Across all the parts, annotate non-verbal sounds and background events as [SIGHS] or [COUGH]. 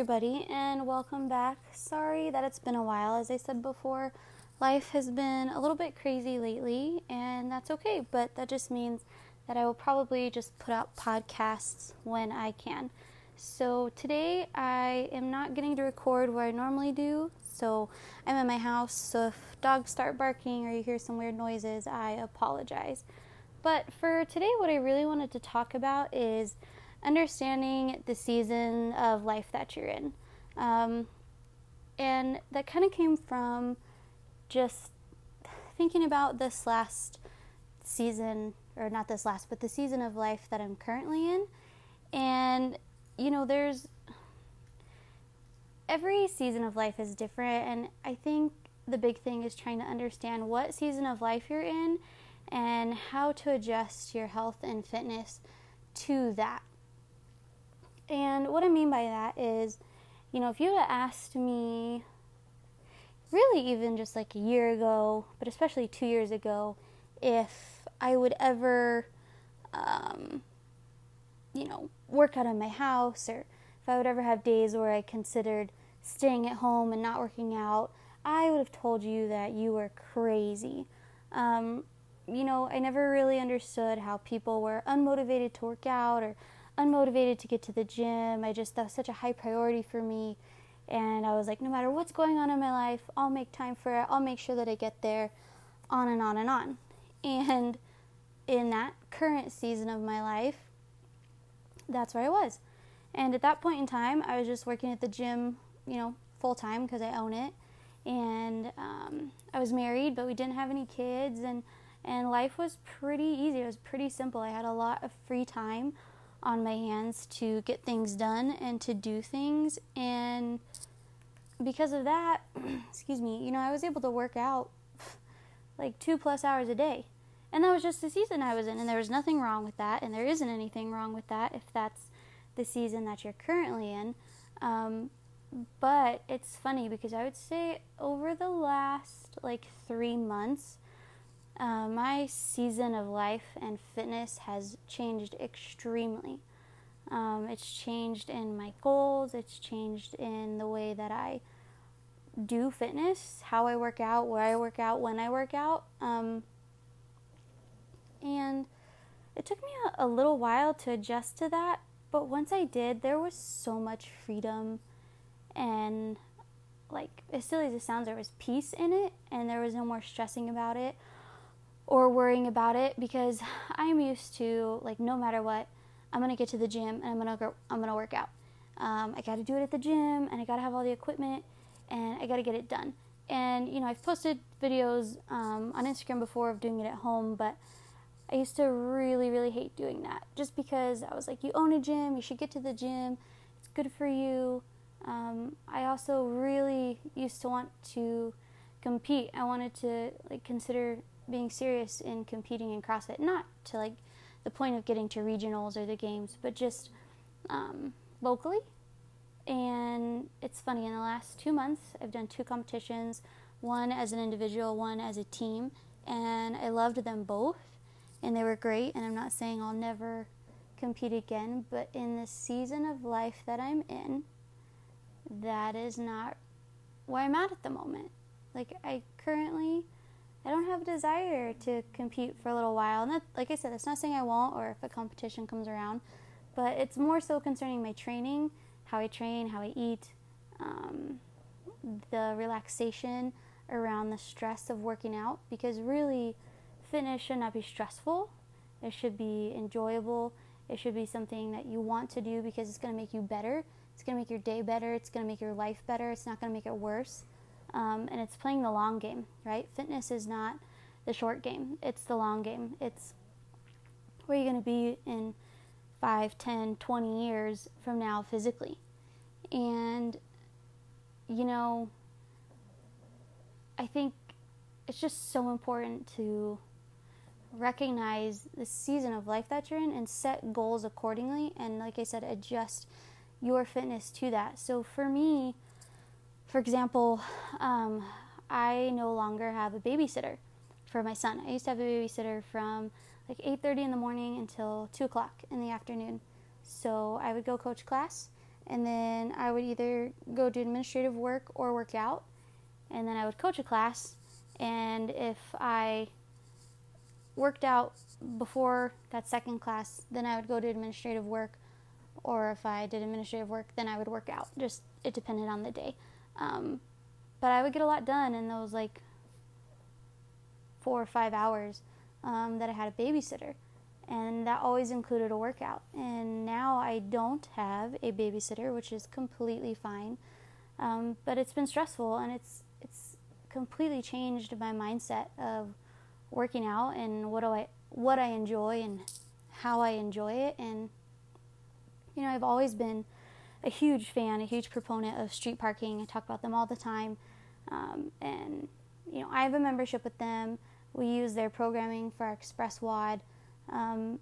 everybody, and welcome back. Sorry that it's been a while. As I said before, life has been a little bit crazy lately, and that's okay, but that just means that I will probably just put out podcasts when I can. So today I am not getting to record where I normally do, so I'm in my house, so if dogs start barking or you hear some weird noises, I apologize. But for today, what I really wanted to talk about is understanding the season of life that you're in. Um, and that kind of came from just thinking about this last season, or not this last, but the season of life that I'm currently in. And, you know, there's every season of life is different. And I think the big thing is trying to understand what season of life you're in and how to adjust your health and fitness to that. And what I mean by that is, you know, if you had asked me, really even just like a year ago, but especially two years ago, if I would ever, um, you know, work out of my house or if I would ever have days where I considered staying at home and not working out, I would have told you that you were crazy. Um, you know, I never really understood how people were unmotivated to work out or unmotivated to get to the gym. I just, that was such a high priority for me. And I was like, no matter what's going on in my life, I'll make time for it. I'll make sure that I get there, on and on and on. And in that current season of my life, that's where I was. And at that point in time, I was just working at the gym, you know, full time because I own it. And um, I was married, but we didn't have any kids. And, and life was pretty easy. It was pretty simple. I had a lot of free time on my hands to get things done and to do things. And because of that, [CLEARS THROAT] excuse me, you know, I was able to work out [SIGHS] like two plus hours a day. And that was just the season I was in. And there was nothing wrong with that. And there isn't anything wrong with that if that's the season that you're currently in. Um, but it's funny because I would say over the last like three months, uh, my season of life and fitness has changed extremely. Um, it's changed in my goals, it's changed in the way that I do fitness, how I work out, where I work out, when I work out. Um, and it took me a, a little while to adjust to that, but once I did, there was so much freedom and like as silly as it sounds, there was peace in it, and there was no more stressing about it or worrying about it because [SIGHS] I'm used to like no matter what, I'm gonna get to the gym and I'm gonna go, I'm gonna work out. Um, I got to do it at the gym and I got to have all the equipment and I got to get it done. And you know, I've posted videos um, on Instagram before of doing it at home, but I used to really, really hate doing that just because I was like, you own a gym, you should get to the gym, it's good for you. Um, I also really used to want to compete. I wanted to like consider being serious in competing in CrossFit, not to like the point of getting to regionals or the games, but just um, locally. And it's funny, in the last two months, I've done two competitions one as an individual, one as a team, and I loved them both, and they were great. And I'm not saying I'll never compete again, but in the season of life that I'm in, that is not where I'm at at the moment. Like, I currently I don't have a desire to compete for a little while. And that, like I said, that's not saying I won't or if a competition comes around, but it's more so concerning my training, how I train, how I eat, um, the relaxation around the stress of working out. Because really, fitness should not be stressful. It should be enjoyable. It should be something that you want to do because it's going to make you better. It's going to make your day better. It's going to make your life better. It's not going to make it worse um, and it's playing the long game, right? Fitness is not the short game, it's the long game. It's where you're going to be in 5, 10, 20 years from now physically. And, you know, I think it's just so important to recognize the season of life that you're in and set goals accordingly. And, like I said, adjust your fitness to that. So, for me, for example, um, I no longer have a babysitter for my son. I used to have a babysitter from like 8:30 in the morning until 2 o'clock in the afternoon. So I would go coach class, and then I would either go do administrative work or work out, and then I would coach a class. And if I worked out before that second class, then I would go to administrative work, or if I did administrative work, then I would work out. Just it depended on the day. Um, but I would get a lot done in those like four or five hours um, that I had a babysitter and that always included a workout. And now I don't have a babysitter, which is completely fine. Um, but it's been stressful, and it's it's completely changed my mindset of working out and what do I what I enjoy and how I enjoy it. And you know, I've always been a huge fan, a huge proponent of street parking. I talk about them all the time, um, and you know, I have a membership with them. We use their programming for our Express WOD. Um,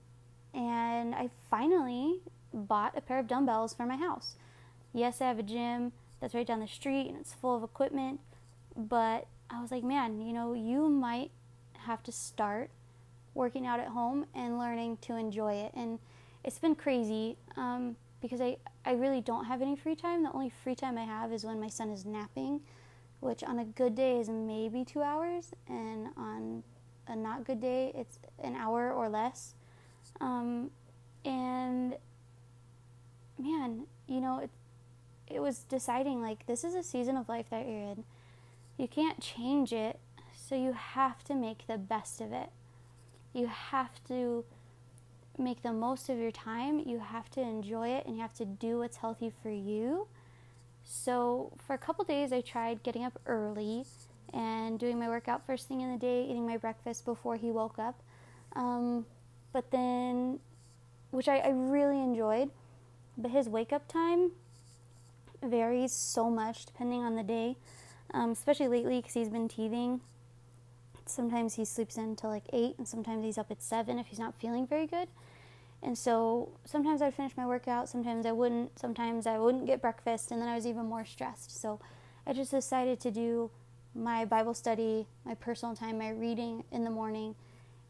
and I finally bought a pair of dumbbells for my house. Yes, I have a gym that's right down the street and it's full of equipment, but I was like, man, you know, you might have to start working out at home and learning to enjoy it. And it's been crazy um, because I, I really don't have any free time. The only free time I have is when my son is napping, which on a good day is maybe two hours, and on a not good day, it's an hour or less. Um, and man, you know, it, it was deciding like this is a season of life that you're in. You can't change it, so you have to make the best of it. You have to make the most of your time. You have to enjoy it and you have to do what's healthy for you. So, for a couple days, I tried getting up early and doing my workout first thing in the day, eating my breakfast before he woke up. Um, but then, which I, I really enjoyed, but his wake up time varies so much depending on the day, um, especially lately because he's been teething. Sometimes he sleeps in until like 8, and sometimes he's up at 7 if he's not feeling very good. And so sometimes I'd finish my workout, sometimes I wouldn't, sometimes I wouldn't get breakfast, and then I was even more stressed. So I just decided to do my Bible study, my personal time, my reading in the morning.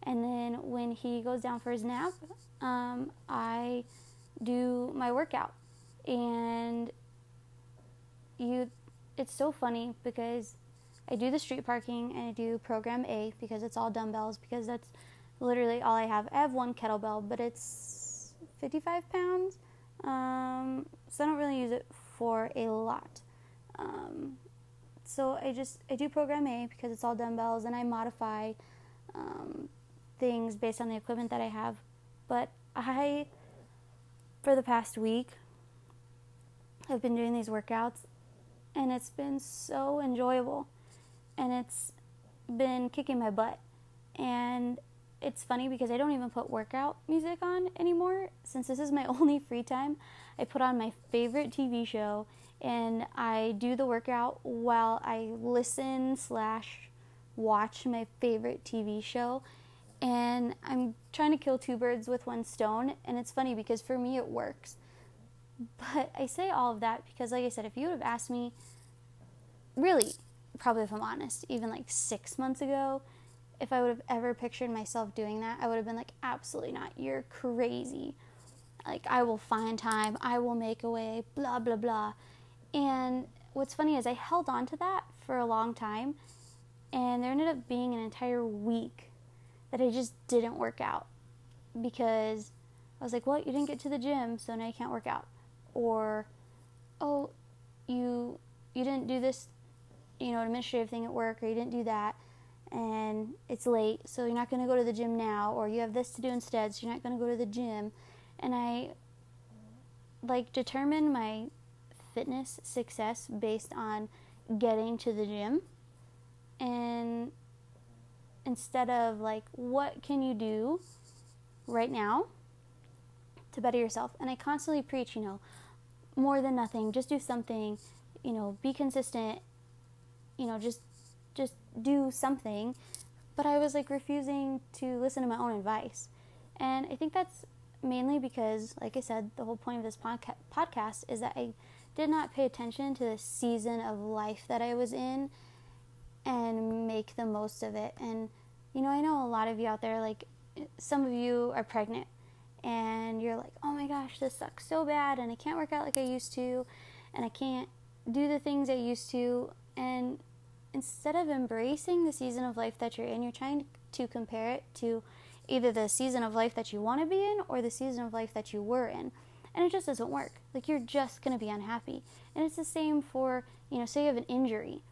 And then when he goes down for his nap, um, I do my workout. And you, it's so funny because I do the street parking and I do program A because it's all dumbbells because that's literally all I have. I have one kettlebell, but it's 55 pounds. Um, so I don't really use it for a lot. Um, so I just I do program A because it's all dumbbells and I modify um, things based on the equipment that I have. But I, for the past week, have been doing these workouts and it's been so enjoyable and it's been kicking my butt. And it's funny because I don't even put workout music on anymore. Since this is my [LAUGHS] only free time, I put on my favorite TV show and I do the workout while I listen slash watch my favorite TV show. And I'm trying to kill two birds with one stone. And it's funny because for me it works. But I say all of that because, like I said, if you would have asked me, really, probably if I'm honest, even like six months ago, if I would have ever pictured myself doing that, I would have been like, absolutely not. You're crazy. Like, I will find time, I will make a way, blah, blah, blah. And what's funny is I held on to that for a long time, and there ended up being an entire week that I just didn't work out because I was like, well, you didn't get to the gym, so now you can't work out. Or, oh, you you didn't do this, you know, administrative thing at work, or you didn't do that, and it's late, so you're not going to go to the gym now, or you have this to do instead, so you're not going to go to the gym. And I like determine my fitness success based on getting to the gym and instead of like what can you do right now to better yourself and i constantly preach you know more than nothing just do something you know be consistent you know just just do something but i was like refusing to listen to my own advice and i think that's mainly because like i said the whole point of this podca- podcast is that i did not pay attention to the season of life that I was in and make the most of it. And, you know, I know a lot of you out there, like, some of you are pregnant and you're like, oh my gosh, this sucks so bad, and I can't work out like I used to, and I can't do the things I used to. And instead of embracing the season of life that you're in, you're trying to compare it to either the season of life that you want to be in or the season of life that you were in. And it just doesn't work. Like you're just going to be unhappy. And it's the same for, you know, say you have an injury.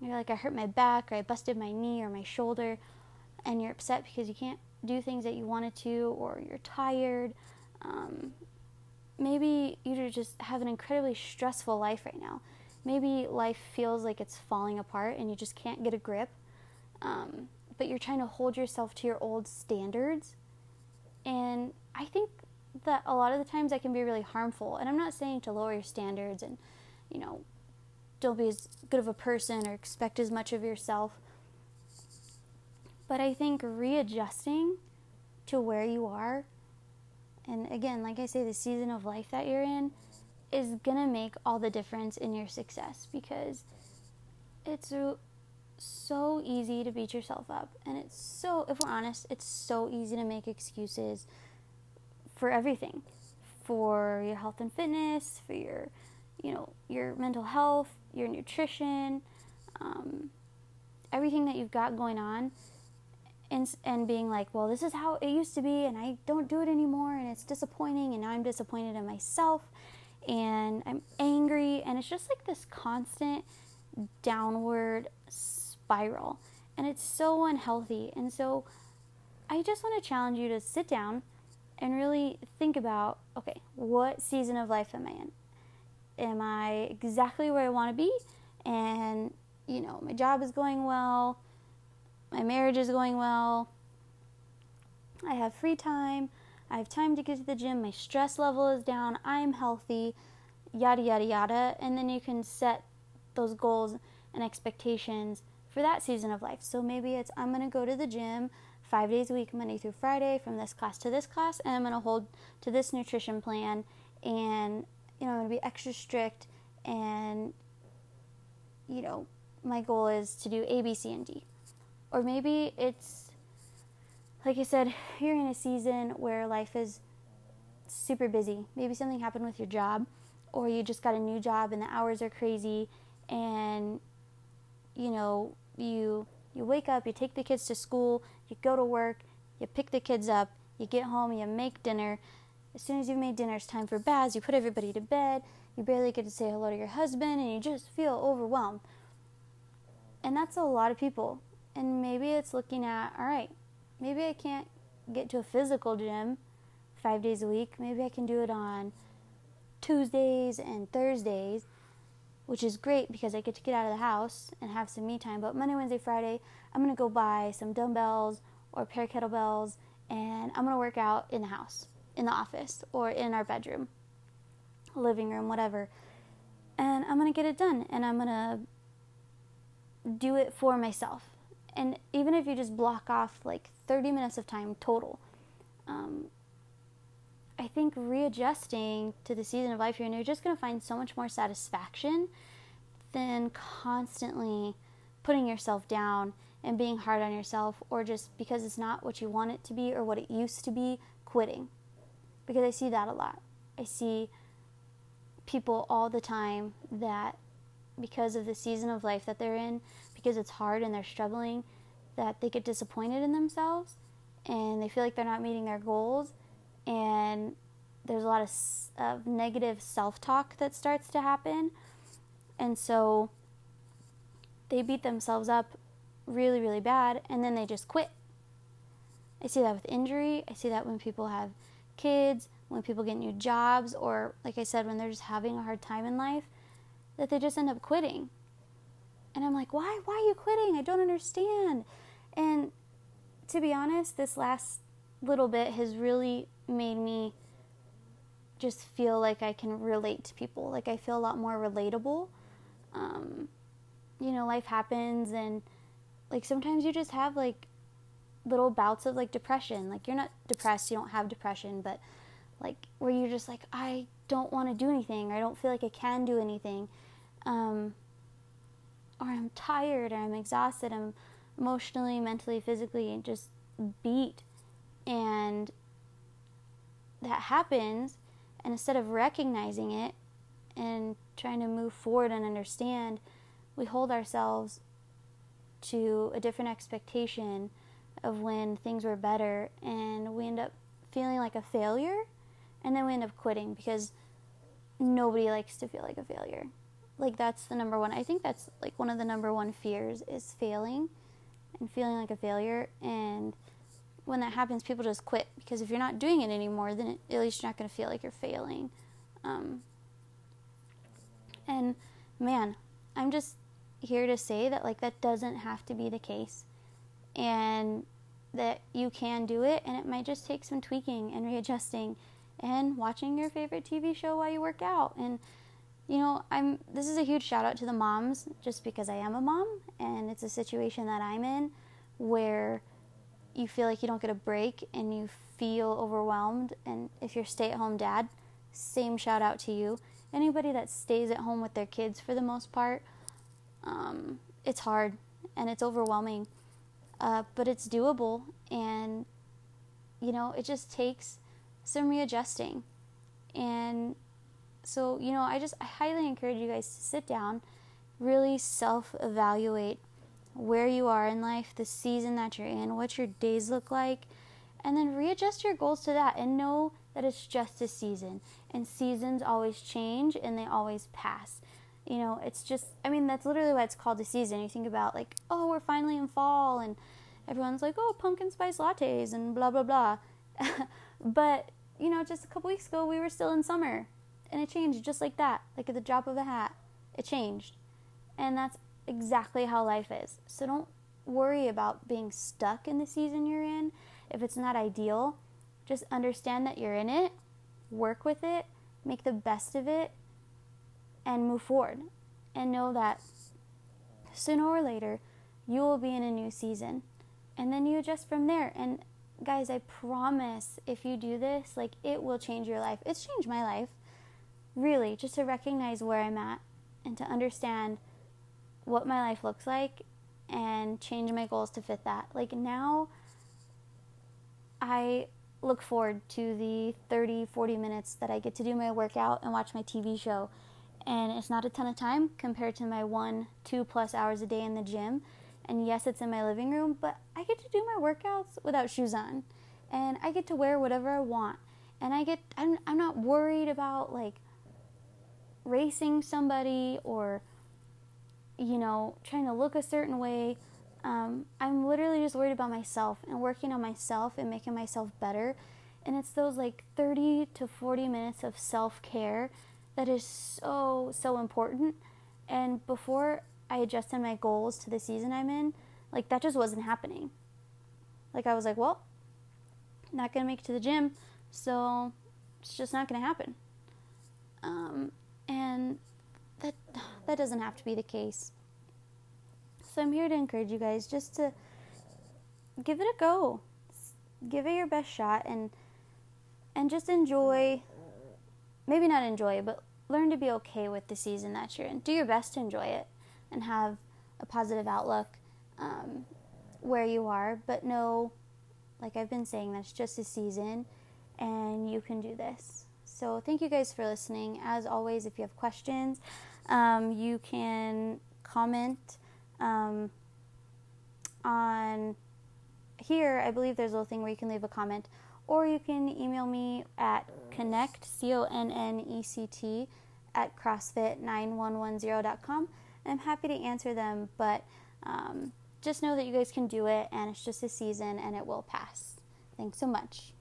You're like, I hurt my back or I busted my knee or my shoulder, and you're upset because you can't do things that you wanted to or you're tired. Um, maybe you just have an incredibly stressful life right now. Maybe life feels like it's falling apart and you just can't get a grip. Um, but you're trying to hold yourself to your old standards. And I think that a lot of the times that can be really harmful. And I'm not saying to lower your standards and, you know, don't be as good of a person or expect as much of yourself. But I think readjusting to where you are, and again, like I say, the season of life that you're in is gonna make all the difference in your success because it's so easy to beat yourself up. And it's so, if we're honest, it's so easy to make excuses for everything for your health and fitness, for your, you know, your mental health, your nutrition, um, everything that you've got going on. And, and being like, well, this is how it used to be, and I don't do it anymore, and it's disappointing, and now I'm disappointed in myself, and I'm angry, and it's just like this constant downward spiral. And it's so unhealthy. And so I just want to challenge you to sit down and really think about okay, what season of life am I in? Am I exactly where I want to be? And, you know, my job is going well, my marriage is going well, I have free time, I have time to get to the gym, my stress level is down, I'm healthy, yada, yada, yada. And then you can set those goals and expectations for that season of life. So maybe it's I'm going to go to the gym five days a week, Monday through Friday, from this class to this class, and I'm going to hold to this nutrition plan, and you know I'm going to be extra strict, and you know my goal is to do A, B, C, and D. Or maybe it's like I said, you're in a season where life is super busy. Maybe something happened with your job, or you just got a new job and the hours are crazy, and you know you you wake up, you take the kids to school, you go to work, you pick the kids up, you get home, you make dinner. As soon as you've made dinner, it's time for baths. You put everybody to bed. You barely get to say hello to your husband, and you just feel overwhelmed. And that's a lot of people. And maybe it's looking at, all right, maybe I can't get to a physical gym five days a week. Maybe I can do it on Tuesdays and Thursdays which is great because I get to get out of the house and have some me time. But Monday, Wednesday, Friday, I'm going to go buy some dumbbells or a pair of kettlebells and I'm going to work out in the house, in the office, or in our bedroom, living room, whatever. And I'm going to get it done and I'm going to do it for myself. And even if you just block off like 30 minutes of time total, um, I think readjusting to the season of life you're in, you're just going to find so much more satisfaction than constantly putting yourself down and being hard on yourself, or just because it's not what you want it to be or what it used to be, quitting. Because I see that a lot. I see people all the time that because of the season of life that they're in, because it's hard and they're struggling, that they get disappointed in themselves and they feel like they're not meeting their goals and there's a lot of, of negative self talk that starts to happen. And so they beat themselves up really, really bad, and then they just quit. I see that with injury. I see that when people have kids, when people get new jobs, or like I said, when they're just having a hard time in life, that they just end up quitting. And I'm like, why? Why are you quitting? I don't understand. And to be honest, this last little bit has really made me just feel like I can relate to people. Like I feel a lot more relatable. Um, you know, life happens, and like sometimes you just have like little bouts of like depression. Like you're not depressed, you don't have depression, but like where you're just like, I don't want to do anything, or I don't feel like I can do anything. Um, or I'm tired, or I'm exhausted, I'm emotionally, mentally, physically just beat. And that happens, and instead of recognizing it and trying to move forward and understand, we hold ourselves to a different expectation of when things were better, and we end up feeling like a failure, and then we end up quitting because nobody likes to feel like a failure. Like that's the number one. I think that's like one of the number one fears is failing and feeling like a failure and when that happens, people just quit because if you're not doing it anymore, then at least you're not going to feel like you're failing. Um, and man, I'm just here to say that like that doesn't have to be the case, and that you can do it, and it might just take some tweaking and readjusting, and watching your favorite TV show while you work out. And you know, I'm this is a huge shout out to the moms, just because I am a mom, and it's a situation that I'm in where you feel like you don't get a break and you feel overwhelmed. And if you're stay at home dad, same shout out to you. Anybody that stays at home with their kids for the most part, um, it's hard and it's overwhelming, uh, but it's doable. And, you know, it just takes some readjusting. And so, you know, I just I highly encourage you guys to sit down, really self evaluate where you are in life, the season that you're in, what your days look like, and then readjust your goals to that and know that it's just a season. And seasons always change and they always pass. You know, it's just, I mean, that's literally why it's called a season. You think about, like, oh, we're finally in fall, and everyone's like, oh, pumpkin spice lattes and blah, blah, blah. [LAUGHS] but, you know, just a couple weeks ago, we were still in summer, and it changed just like that, like at the drop of a hat. It changed. And that's exactly how life is. So don't worry about being stuck in the season you're in. If it's not ideal, just understand that you're in it, work with it, make the best of it, and move forward. And know that sooner or later, you will be in a new season. And then you adjust from there. And guys, I promise if you do this, like it will change your life. It's changed my life. Really, just to recognize where I'm at and to understand what my life looks like and change my goals to fit that. Like now, I look forward to the 30, 40 minutes that I get to do my workout and watch my TV show. And it's not a ton of time compared to my one, two plus hours a day in the gym. And yes, it's in my living room, but I get to do my workouts without shoes on. And I get to wear whatever I want. And I get, I'm, I'm not worried about like racing somebody or you know, trying to look a certain way. Um, I'm literally just worried about myself and working on myself and making myself better. And it's those like 30 to 40 minutes of self care that is so, so important. And before I adjusted my goals to the season I'm in, like that just wasn't happening. Like I was like, well, not gonna make it to the gym, so it's just not gonna happen. Um, and that that doesn't have to be the case. So I'm here to encourage you guys just to give it a go. Give it your best shot and and just enjoy maybe not enjoy, but learn to be okay with the season that you're in. Do your best to enjoy it and have a positive outlook um, where you are, but know, like I've been saying, that's just a season and you can do this. So, thank you guys for listening. As always, if you have questions, um, you can comment um, on here. I believe there's a little thing where you can leave a comment, or you can email me at connect c o n n e c t at crossfit9110.com. I'm happy to answer them, but um, just know that you guys can do it, and it's just a season, and it will pass. Thanks so much.